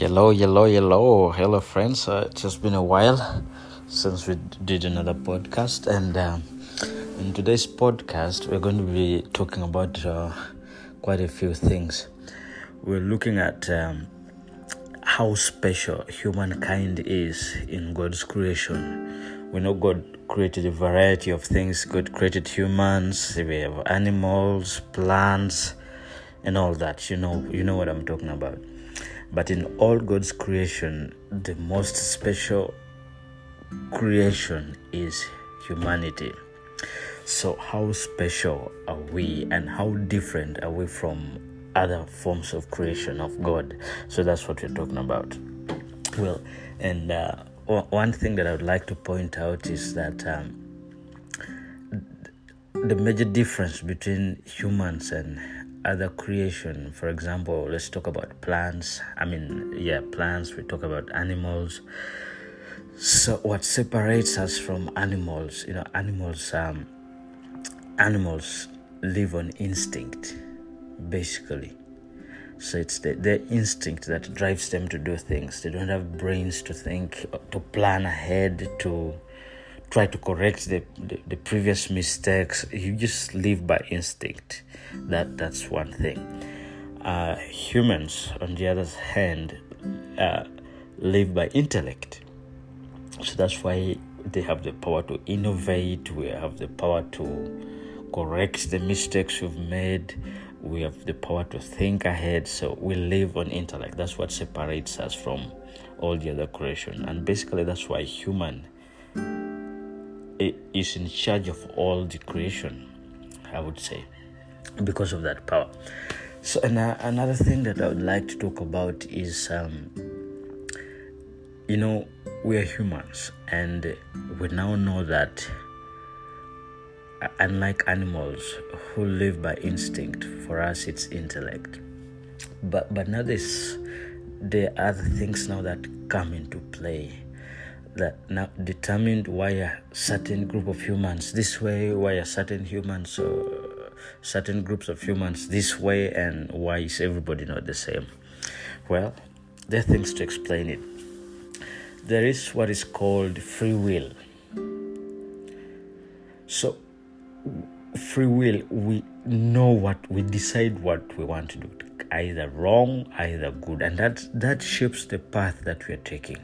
Hello, hello, hello, hello, friends. Uh, it's just been a while since we did another podcast, and um, in today's podcast, we're going to be talking about uh, quite a few things. We're looking at um, how special humankind is in God's creation. We know God created a variety of things. God created humans. We have animals, plants, and all that. You know, you know what I'm talking about. But in all God's creation, the most special creation is humanity. So, how special are we and how different are we from other forms of creation of God? So, that's what we're talking about. Well, and uh, one thing that I would like to point out is that um, the major difference between humans and other creation. For example let's talk about plants. I mean yeah plants we talk about animals. So what separates us from animals you know animals um animals live on instinct basically. So it's the, their instinct that drives them to do things. They don't have brains to think to plan ahead to try to correct the, the, the, previous mistakes. You just live by instinct. That that's one thing. Uh, humans on the other hand uh, live by intellect. So that's why they have the power to innovate. We have the power to correct the mistakes we've made. We have the power to think ahead. So we live on intellect. That's what separates us from all the other creation. And basically that's why human is in charge of all the creation, I would say, because of that power. So, and another thing that I would like to talk about is, um, you know, we are humans, and we now know that, unlike animals who live by instinct, for us it's intellect. But but now there's there are other things now that come into play that now determined why a certain group of humans this way, why a certain humans or certain groups of humans this way, and why is everybody not the same? Well, there are things to explain it. There is what is called free will. So, free will, we know what we decide what we want to do, either wrong, either good, and that that shapes the path that we are taking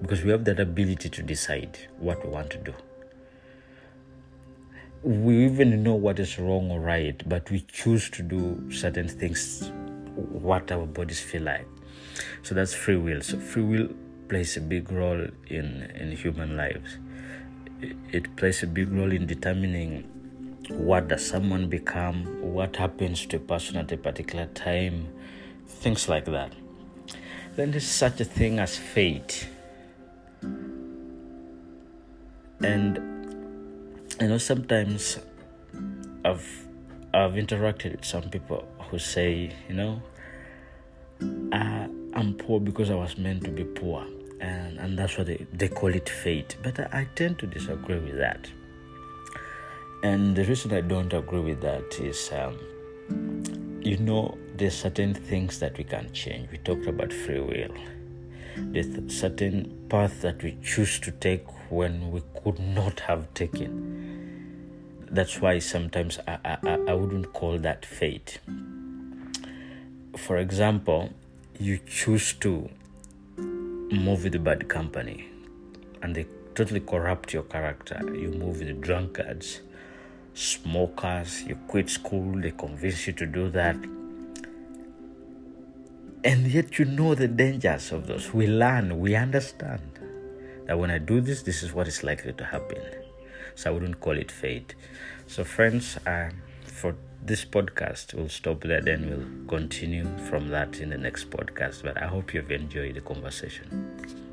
because we have that ability to decide what we want to do. We even know what is wrong or right, but we choose to do certain things what our bodies feel like. So that's free will. So free will plays a big role in, in human lives. It plays a big role in determining what does someone become, what happens to a person at a particular time, things like that. Then there's such a thing as fate and you know sometimes i've i've interacted with some people who say you know uh, i'm poor because i was meant to be poor. And and that's what they, they call it fate. But I, I tend to disagree with that. And the reason i don't agree with that is um, you know there's certain things that we can change. We talked about free will. There's certain path that we choose to take when we could not have taken. That's why sometimes I, I, I wouldn't call that fate. For example, you choose to move with bad company and they totally corrupt your character. You move with drunkards, smokers, you quit school, they convince you to do that and yet you know the dangers of those. We learn, we understand that when I do this, this is what is likely to happen. So I wouldn't call it fate. So, friends, uh, for this podcast, we'll stop there, then we'll continue from that in the next podcast. But I hope you've enjoyed the conversation.